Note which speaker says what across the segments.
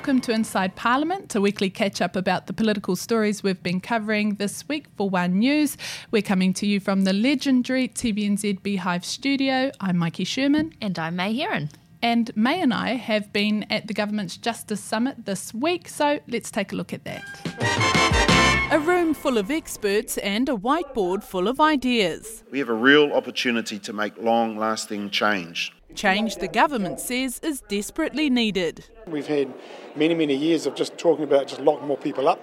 Speaker 1: Welcome to Inside Parliament, a weekly catch up about the political stories we've been covering this week for One News. We're coming to you from the legendary TVNZ Beehive studio. I'm Maiki Sherman.
Speaker 2: And I'm May Heron.
Speaker 1: And May and I have been at the Government's Justice Summit this week, so let's take a look at that. A room full of experts and a whiteboard full of ideas.
Speaker 3: We have a real opportunity to make long lasting change.
Speaker 1: Change the government says is desperately needed.
Speaker 4: We've had many, many years of just talking about just locking more people up,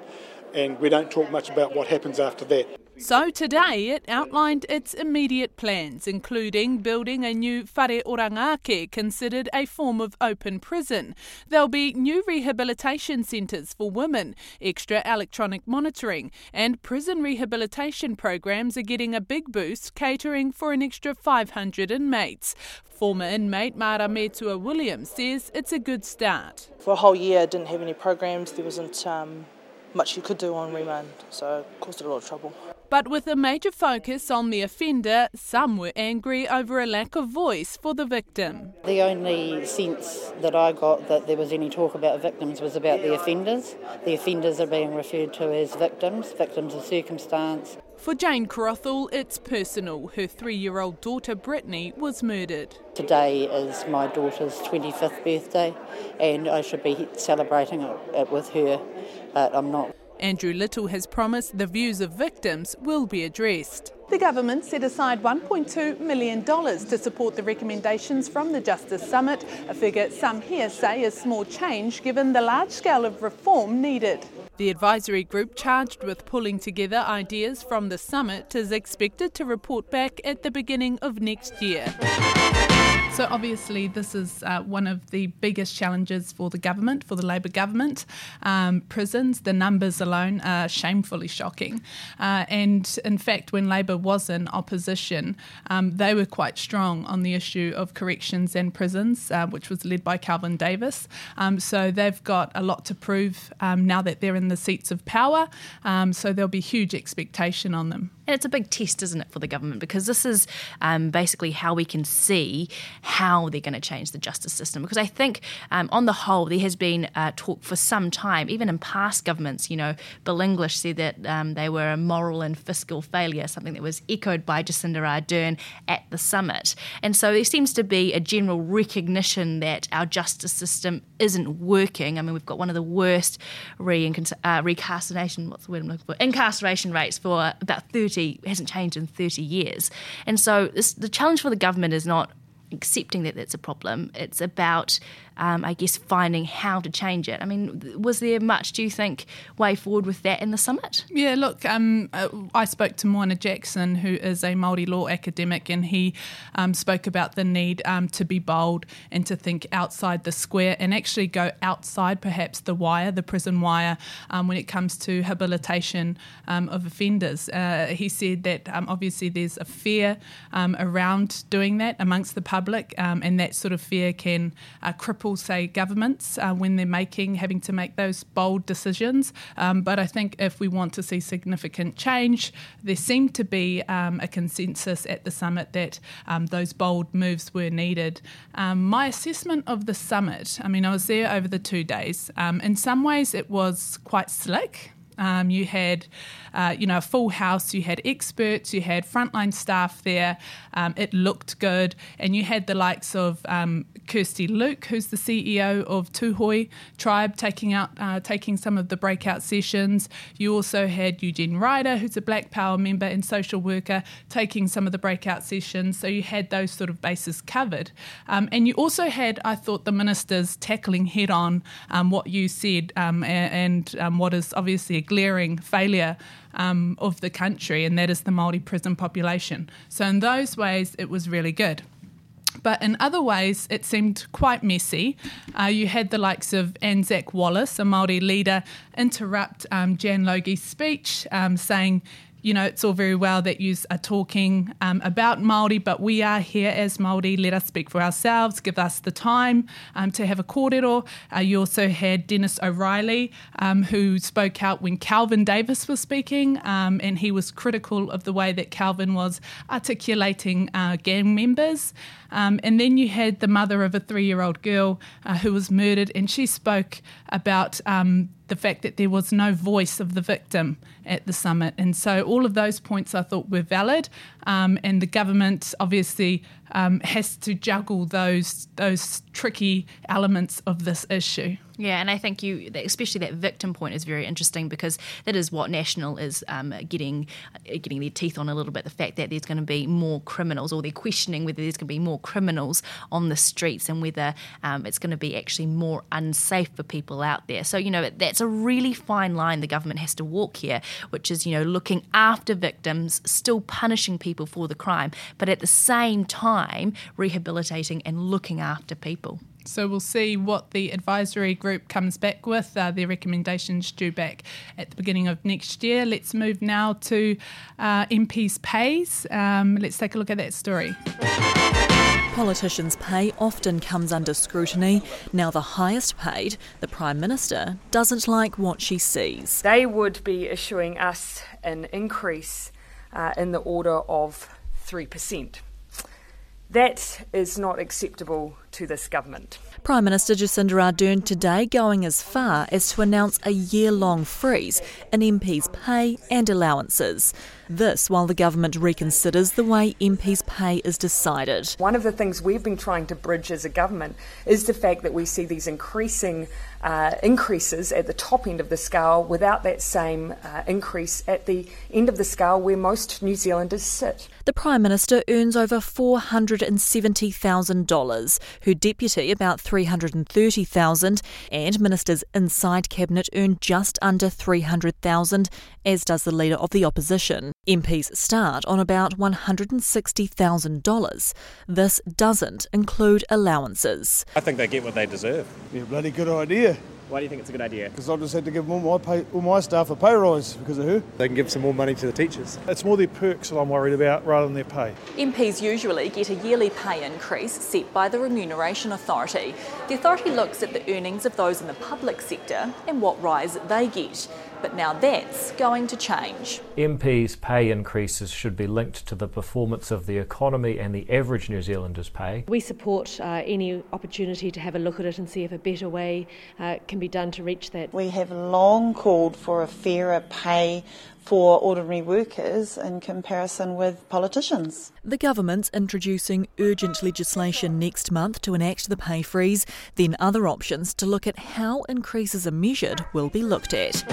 Speaker 4: and we don't talk much about what happens after that.
Speaker 1: So today it outlined its immediate plans, including building a new whare oranga ake considered a form of open prison. There'll be new rehabilitation centres for women, extra electronic monitoring, and prison rehabilitation programs are getting a big boost, catering for an extra 500 inmates. Former inmate Mara Metua Williams says it's a good start.
Speaker 5: For a whole year, I didn't have any programs. There wasn't um, much you could do on remand, so it caused a lot of trouble.
Speaker 1: But with a major focus on the offender, some were angry over a lack of voice for the victim.
Speaker 6: The only sense that I got that there was any talk about victims was about the offenders. The offenders are being referred to as victims, victims of circumstance.
Speaker 1: For Jane Crothall, it's personal. Her three year old daughter Brittany was murdered.
Speaker 6: Today is my daughter's 25th birthday, and I should be celebrating it with her, but I'm not.
Speaker 1: Andrew Little has promised the views of victims will be addressed.
Speaker 7: The government set aside $1.2 million to support the recommendations from the Justice Summit, a figure some here say is small change given the large scale of reform needed.
Speaker 1: The advisory group charged with pulling together ideas from the summit is expected to report back at the beginning of next year. So, obviously, this is uh, one of the biggest challenges for the government, for the Labour government. Um, prisons, the numbers alone are shamefully shocking. Uh, and in fact, when Labour was in opposition, um, they were quite strong on the issue of corrections and prisons, uh, which was led by Kelvin Davis. Um, so, they've got a lot to prove um, now that they're in the seats of power. Um, so, there'll be huge expectation on them.
Speaker 2: And it's a big test, isn't it, for the government? Because this is um, basically how we can see how they're going to change the justice system. Because I think, um, on the whole, there has been uh, talk for some time, even in past governments. You know, Bill English said that um, they were a moral and fiscal failure, something that was echoed by Jacinda Ardern at the summit. And so there seems to be a general recognition that our justice system isn't working. I mean, we've got one of the worst re- uh, what's the word I'm looking for? Incarceration rates for about 30 hasn't changed in 30 years. And so this, the challenge for the government is not accepting that that's a problem. It's about um, I guess, finding how to change it. I mean, was there much, do you think, way forward with that in the summit?
Speaker 1: Yeah, look, um, uh, I spoke to Moana Jackson, who is a Māori law academic, and he um, spoke about the need um, to be bold and to think outside the square and actually go outside perhaps the wire, the prison wire, um, when it comes to habilitation um, of offenders. Uh, he said that obviously there's a fear around doing that amongst the public, and that sort of fear can uh, cripple say, governments uh, when they're making, having to make those bold decisions. Um, but I think if we want to see significant change, there seemed to be um, a consensus at the summit that um, those bold moves were needed. Um, my assessment of the summit, I mean, I was there over the two days. Um, in some ways, it was quite slick. Um, you had, uh, you know, a full house. You had experts. You had frontline staff there. Um, it looked good, and you had the likes of um, Kirsti Luke, who's the CEO of Tūhoe Tribe, taking out, uh, taking some of the breakout sessions. You also had Eugene Ryder, who's a Black Power member and social worker, taking some of the breakout sessions. So you had those sort of bases covered, um, and you also had, I thought, the ministers tackling head on um, what you said um, and, and what is obviously a glaring failure um, of the country, and that is the Māori prison population. So, in those ways, it was really good. But in other ways, it seemed quite messy. Uh, you had the likes of Anzac Wallace, a Māori leader, interrupt um, Jan Logie's speech, um, saying, you know, it's all very well that you are talking um, about Māori, but we are here as Māori. Let us speak for ourselves, give us the time um, to have a kōrero. Uh, you also had Denis O'Reilly, um, who spoke out when Kelvin Davis was speaking, um, and he was critical of the way that Kelvin was articulating uh, gang members. Um, and then you had the mother of a three year old girl uh, who was murdered, and she spoke about um, the fact that there was no voice of the victim at the summit. And so all of those points I thought were valid. Um, and the government obviously um, has to juggle those those tricky elements of this issue.
Speaker 2: Yeah, and I think you, especially that victim point, is very interesting because that is what National is um, getting uh, getting their teeth on a little bit. The fact that there's going to be more criminals, or they're questioning whether there's going to be more criminals on the streets and whether um, it's going to be actually more unsafe for people out there. So you know that's a really fine line the government has to walk here, which is you know looking after victims, still punishing people for the crime, but at the same time rehabilitating and looking after people.
Speaker 1: So we'll see what the advisory group comes back with. Uh, their recommendations due back at the beginning of next year. Let's move now to uh, MPs' pays. Um, let's take a look at that story.
Speaker 8: Politicians' pay often comes under scrutiny. Now, the highest paid, the Prime Minister, doesn't like what she sees.
Speaker 9: They would be issuing us an increase uh, in the order of 3%. That is not acceptable to this government.
Speaker 8: Prime Minister Jacinda Ardern today going as far as to announce a year long freeze in MPs' pay and allowances. This while the government reconsiders the way MPs' pay is decided.
Speaker 9: One of the things we've been trying to bridge as a government is the fact that we see these increasing uh, increases at the top end of the scale without that same uh, increase at the end of the scale where most New Zealanders sit.
Speaker 8: The Prime Minister earns over $470,000, her deputy about 330,000, and ministers inside cabinet earn just under 300,000, as does the leader of the opposition. MPs start on about $160,000. This doesn't include allowances.
Speaker 10: I think they get what they deserve.
Speaker 11: Yeah, bloody good idea.
Speaker 10: Why do you think it's a good idea?
Speaker 11: Because I've just had to give all my, pay, all my staff a pay rise because of her.
Speaker 10: They can give some more money to the teachers.
Speaker 11: It's more their perks that I'm worried about rather than their pay.
Speaker 12: MPs usually get a yearly pay increase set by the Remuneration Authority. The authority looks at the earnings of those in the public sector and what rise they get. But now that's going to change.
Speaker 13: MPs' pay increases should be linked to the performance of the economy and the average New Zealander's pay.
Speaker 14: We support uh, any opportunity to have a look at it and see if a better way uh, can be done to reach that.
Speaker 15: We have long called for a fairer pay for ordinary workers in comparison with politicians.
Speaker 8: The government's introducing urgent legislation next month to enact the pay freeze, then other options to look at how increases are measured will be looked at.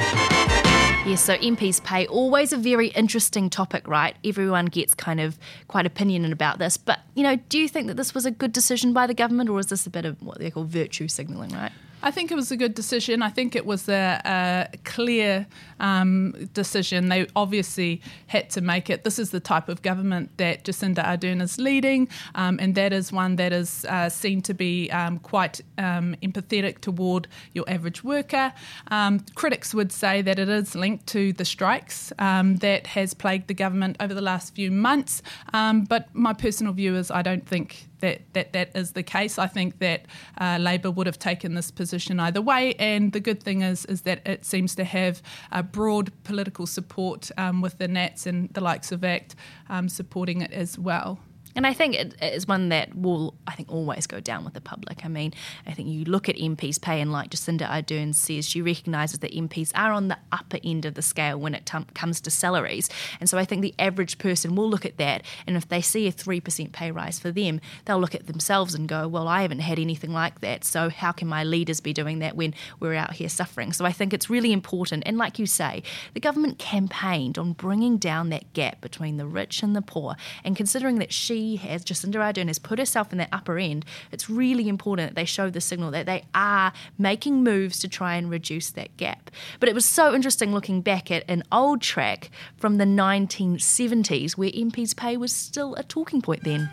Speaker 2: Yes, so MPs pay always a very interesting topic, right? Everyone gets kind of quite opinionated about this. But, you know, do you think that this was a good decision by the government or is this a bit of what they call virtue signalling, right?
Speaker 1: I think it was a good decision. I think it was a, a clear um, decision. They obviously had to make it. This is the type of government that Jacinda Ardern is leading, um, and that is one that is uh, seen to be um, quite um, empathetic toward your average worker. Um, critics would say that it is linked to the strikes um, that has plagued the government over the last few months. but my personal view is I don't think that that, that is the case. I think that uh, Labour would have taken this position either way, and the good thing is is that it seems to have a broad political support um, with the Nats and the likes of ACT um, supporting it as well.
Speaker 2: And I think it is one that will, I think, always go down with the public. I mean, I think you look at MPs' pay, and like Jacinda Ardern says, she recognises that MPs are on the upper end of the scale when it t- comes to salaries. And so I think the average person will look at that, and if they see a 3% pay rise for them, they'll look at themselves and go, well, I haven't had anything like that, so how can my leaders be doing that when we're out here suffering? So I think it's really important. And like you say, the government campaigned on bringing down that gap between the rich and the poor, and considering that has, Jacinda Ardern has put herself in that upper end, it's really important that they show the signal that they are making moves to try and reduce that gap. But it was so interesting looking back at an old track from the 1970s where MPs' pay was still a talking point then.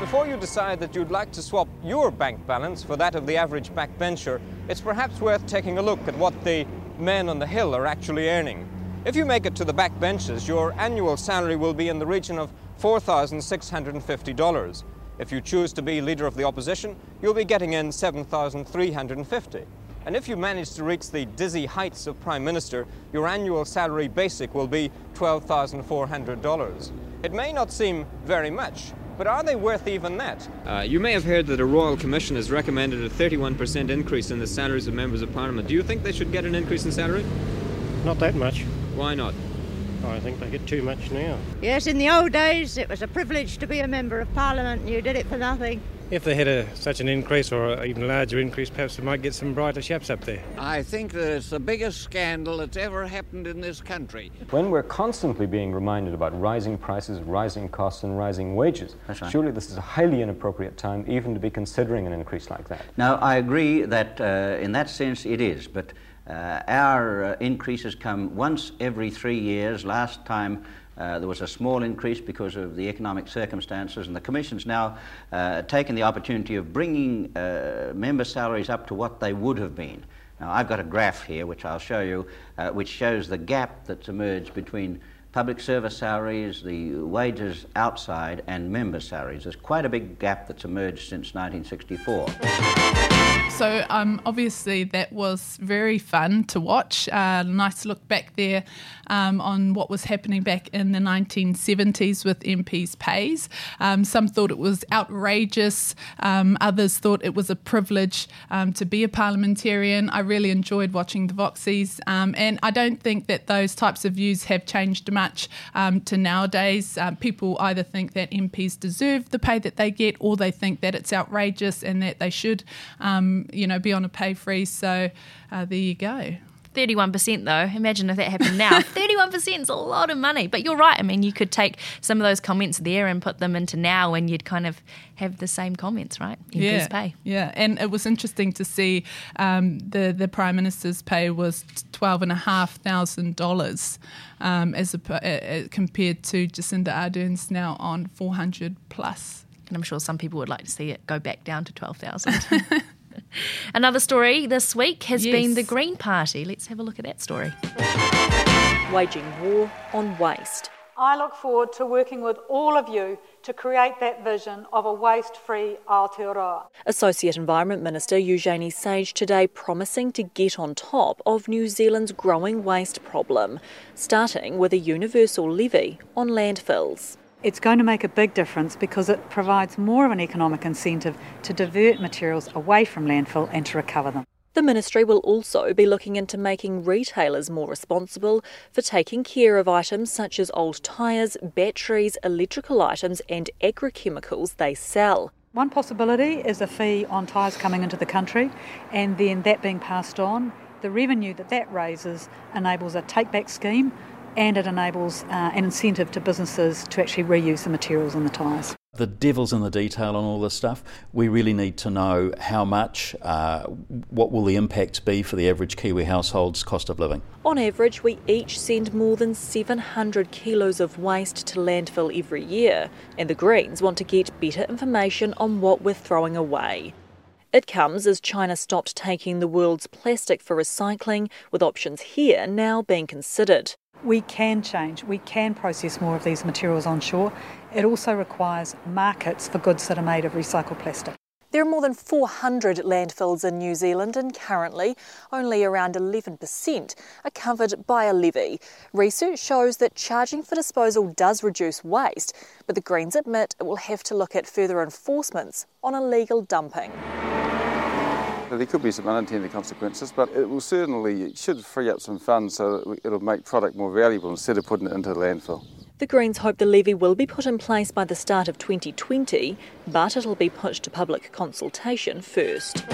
Speaker 16: Before you decide that you'd like to swap your bank balance for that of the average backbencher, it's perhaps worth taking a look at what the men on the Hill are actually earning. If you make it to the back benches, your annual salary will be in the region of $4,650. If you choose to be Leader of the Opposition, you'll be getting in 7,350. And if you manage to reach the dizzy heights of Prime Minister, your annual salary basic will be $12,400. It may not seem very much, but are they worth even that?
Speaker 17: Uh, you may have heard that a Royal Commission has recommended a 31% increase in the salaries of members of Parliament. Do you think they should get an increase in salary?
Speaker 10: Not that much.
Speaker 17: Why not?
Speaker 10: I think they get too much now.
Speaker 18: Yes, in the old days it was a privilege to be a member of Parliament and you did it for nothing.
Speaker 10: If they had a, such an increase or an even larger increase, perhaps they might get some brighter chaps up there.
Speaker 19: I think that it's the biggest scandal that's ever happened in this country.
Speaker 13: When we're constantly being reminded about rising prices, rising costs, and rising wages,
Speaker 20: right.
Speaker 13: surely this is a highly inappropriate time even to be considering an increase like that.
Speaker 20: Now, I agree that uh, in that sense it is, but uh, our uh, increases come once every three years. Last time uh, there was a small increase because of the economic circumstances, and the Commission's now uh, taken the opportunity of bringing uh, member salaries up to what they would have been. Now, I've got a graph here which I'll show you, uh, which shows the gap that's emerged between public service salaries, the wages outside, and member salaries. There's quite a big gap that's emerged since 1964.
Speaker 1: So, um, obviously, that was very fun to watch. Uh, nice look back there um, on what was happening back in the 1970s with MPs' pays. Um, some thought it was outrageous, um, others thought it was a privilege um, to be a parliamentarian. I really enjoyed watching the Voxies, um, and I don't think that those types of views have changed much to nowadays. Uh, people either think that MPs deserve the pay that they get, or they think that it's outrageous and that they should you know, be on a pay freeze. So uh, there you go.
Speaker 2: 31% though. Imagine if that happened now. 31% is a lot of money. But you're right. I mean, you could take some of those comments there and put them into now and you'd kind of have the same comments, right?
Speaker 1: yeah.
Speaker 2: pay.
Speaker 1: Yeah. And it was interesting to see um, the, the Prime Minister's pay was $12,500 um, as a, uh, compared to Jacinda Ardern's now on 400 plus.
Speaker 2: And I'm sure some people would like to see it go back down to 12,000. Another story this week has
Speaker 1: yes.
Speaker 2: been the Green Party. Let's have a look at that story.
Speaker 12: Waging war on waste.
Speaker 21: I look forward to working with all of you to create that vision of a waste free Aotearoa.
Speaker 12: Associate Environment Minister Eugenie Sage today promising to get on top of New Zealand's growing waste problem, starting with a universal levy on landfills.
Speaker 22: It's going to make a big difference because it provides more of an economic incentive to divert materials away from landfill and to recover them.
Speaker 12: The Ministry will also be looking into making retailers more responsible for taking care of items such as old tyres, batteries, electrical items, and agrochemicals they sell.
Speaker 22: One possibility is a fee on tyres coming into the country and then that being passed on. The revenue that that raises enables a take back scheme and it enables uh, an incentive to businesses to actually reuse the materials in the tyres.
Speaker 23: The devil's in the detail on all this stuff. We really need to know how much, uh, what will the impacts be for the average Kiwi household's cost of living.
Speaker 12: On average, we each send more than 700 kilos of waste to landfill every year, and the Greens want to get better information on what we're throwing away. It comes as China stopped taking the world's plastic for recycling, with options here now being considered.
Speaker 22: We can change, we can process more of these materials onshore. It also requires markets for goods that are made of recycled plastic.
Speaker 12: There are more than 400 landfills in New Zealand, and currently only around 11% are covered by a levy. Research shows that charging for disposal does reduce waste, but the Greens admit it will have to look at further enforcements on illegal dumping.
Speaker 24: There could be some unintended consequences, but it will certainly it should free up some funds so it'll make product more valuable instead of putting it into the landfill.
Speaker 12: The Greens hope the levy will be put in place by the start of 2020, but it'll be put to public consultation first.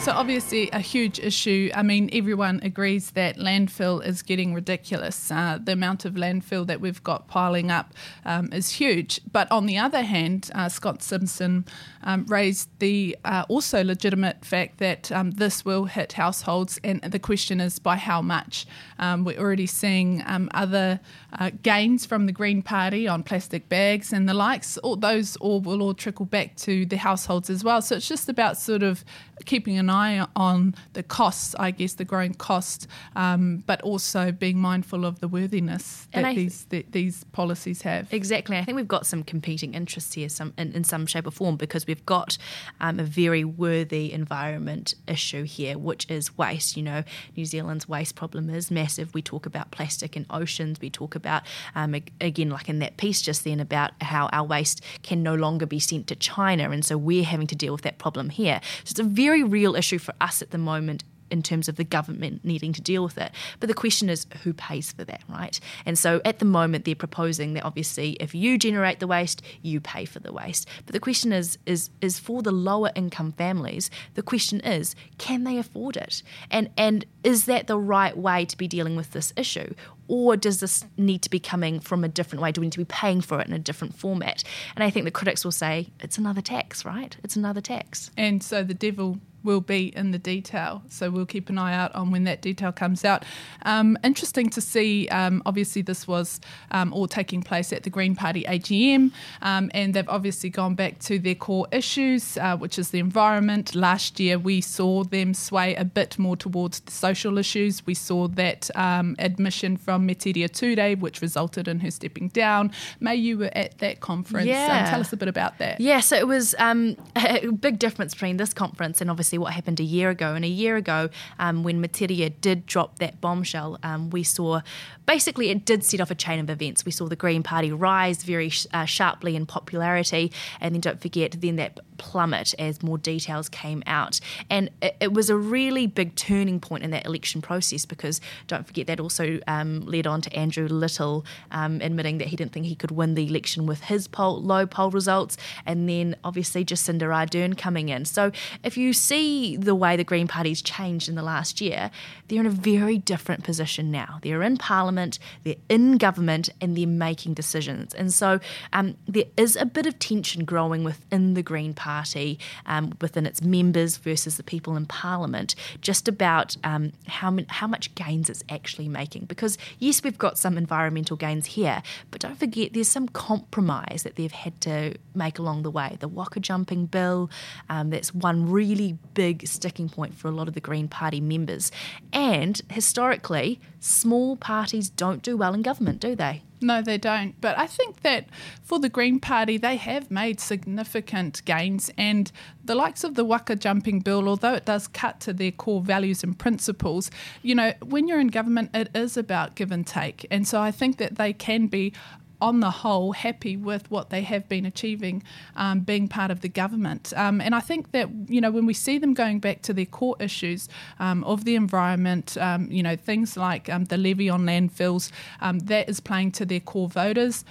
Speaker 1: So, obviously, a huge issue. I mean, everyone agrees that landfill is getting ridiculous. Uh, the amount of landfill that we've got piling up um, is huge. But on the other hand, uh, Scott Simpson um, raised the uh, also legitimate fact that um, this will hit households, and the question is by how much. Um, we're already seeing um, other uh, gains from the Green Party on plastic bags and the likes. All those all will all trickle back to the households as well. So it's just about sort of keeping an an eye on the costs, I guess, the growing cost, um, but also being mindful of the worthiness that
Speaker 2: I,
Speaker 1: these that these policies have.
Speaker 2: Exactly. I think we've got some competing interests here, some in, in some shape or form, because we've got um, a very worthy environment issue here, which is waste. You know, New Zealand's waste problem is massive. We talk about plastic in oceans. We talk about um, again, like in that piece just then, about how our waste can no longer be sent to China, and so we're having to deal with that problem here. So it's a very real issue for us at the moment in terms of the government needing to deal with it. But the question is who pays for that, right? And so at the moment they're proposing that obviously if you generate the waste, you pay for the waste. But the question is is is for the lower income families, the question is can they afford it? And and is that the right way to be dealing with this issue? Or does this need to be coming from a different way? Do we need to be paying for it in a different format? And I think the critics will say it's another tax, right? It's another tax.
Speaker 1: And so the devil will be in the detail. So we'll keep an eye out on when that detail comes out. Um, interesting to see, um, obviously, this was um, all taking place at the Green Party AGM, um, and they've obviously gone back to their core issues, uh, which is the environment. Last year, we saw them sway a bit more towards the social issues. We saw that um, admission from Metiria Ture, which resulted in her stepping down. May, you were at that conference. Um,
Speaker 2: Yeah.
Speaker 1: tell us a bit about that.
Speaker 2: Yeah, so it was um, a big difference between this conference and obviously what happened a year ago. And a year ago, um, when Metiria did drop that bombshell, um, we saw basically it did set off a chain of events. We saw the Green Party rise very uh, sharply in popularity, and then don't forget, then that plummet as more details came out. And it, it was a really big turning point in that election process because don't forget that also um, led on to Andrew Little um, admitting that he didn't think he could win the election with his poll, low poll results, and then obviously Jacinda Ardern coming in. So if you see the way the Green Party's changed in the last year, they're in a very different position now. They're in Parliament, they're in government, and they're making decisions. And so um, there is a bit of tension growing within the Green Party, um, within its members versus the people in Parliament, just about um, how, how much gains it's actually making. Because yes, we've got some environmental gains here, but don't forget there's some compromise that they've had to make along the way. The Waka Jumping Bill, um, that's one really big sticking point for a lot of the Green Party members. And historically, small parties don't do well in government, do they?
Speaker 1: No, they don't. But I think that for the Green Party, they have made significant gains. And the likes of the Waka Jumping Bill, although it does cut to their core values and principles, you know, when you're in government, it is about give and take. And so I think that they can be on the whole, happy with what they have been achieving um, being part of the government. Um, and I think that, you know, when we see them going back to their core issues um, of the environment, um, you know, things like um, the levy on landfills, um, that is playing to their core voters.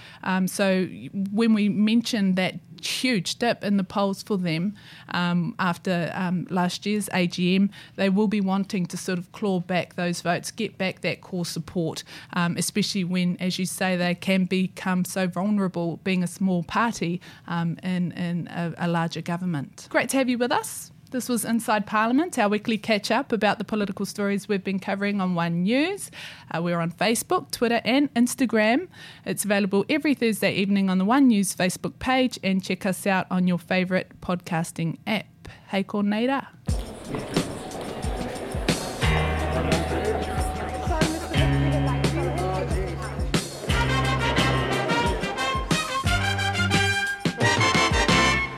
Speaker 1: So when we mention that huge dip in the polls for them um, after um, last year's AGM. They will be wanting to sort of claw back those votes, get back that core support, um, especially when, as you say, they can become so vulnerable being a small party um, in, in a, a larger government. Great to have you with us. This was Inside Parliament, our weekly catch up about the political stories we've been covering on One News. Uh, we're on Facebook, Twitter, and Instagram. It's available every Thursday evening on the One News Facebook page, and check us out on your favourite podcasting app. Hey, Cornada.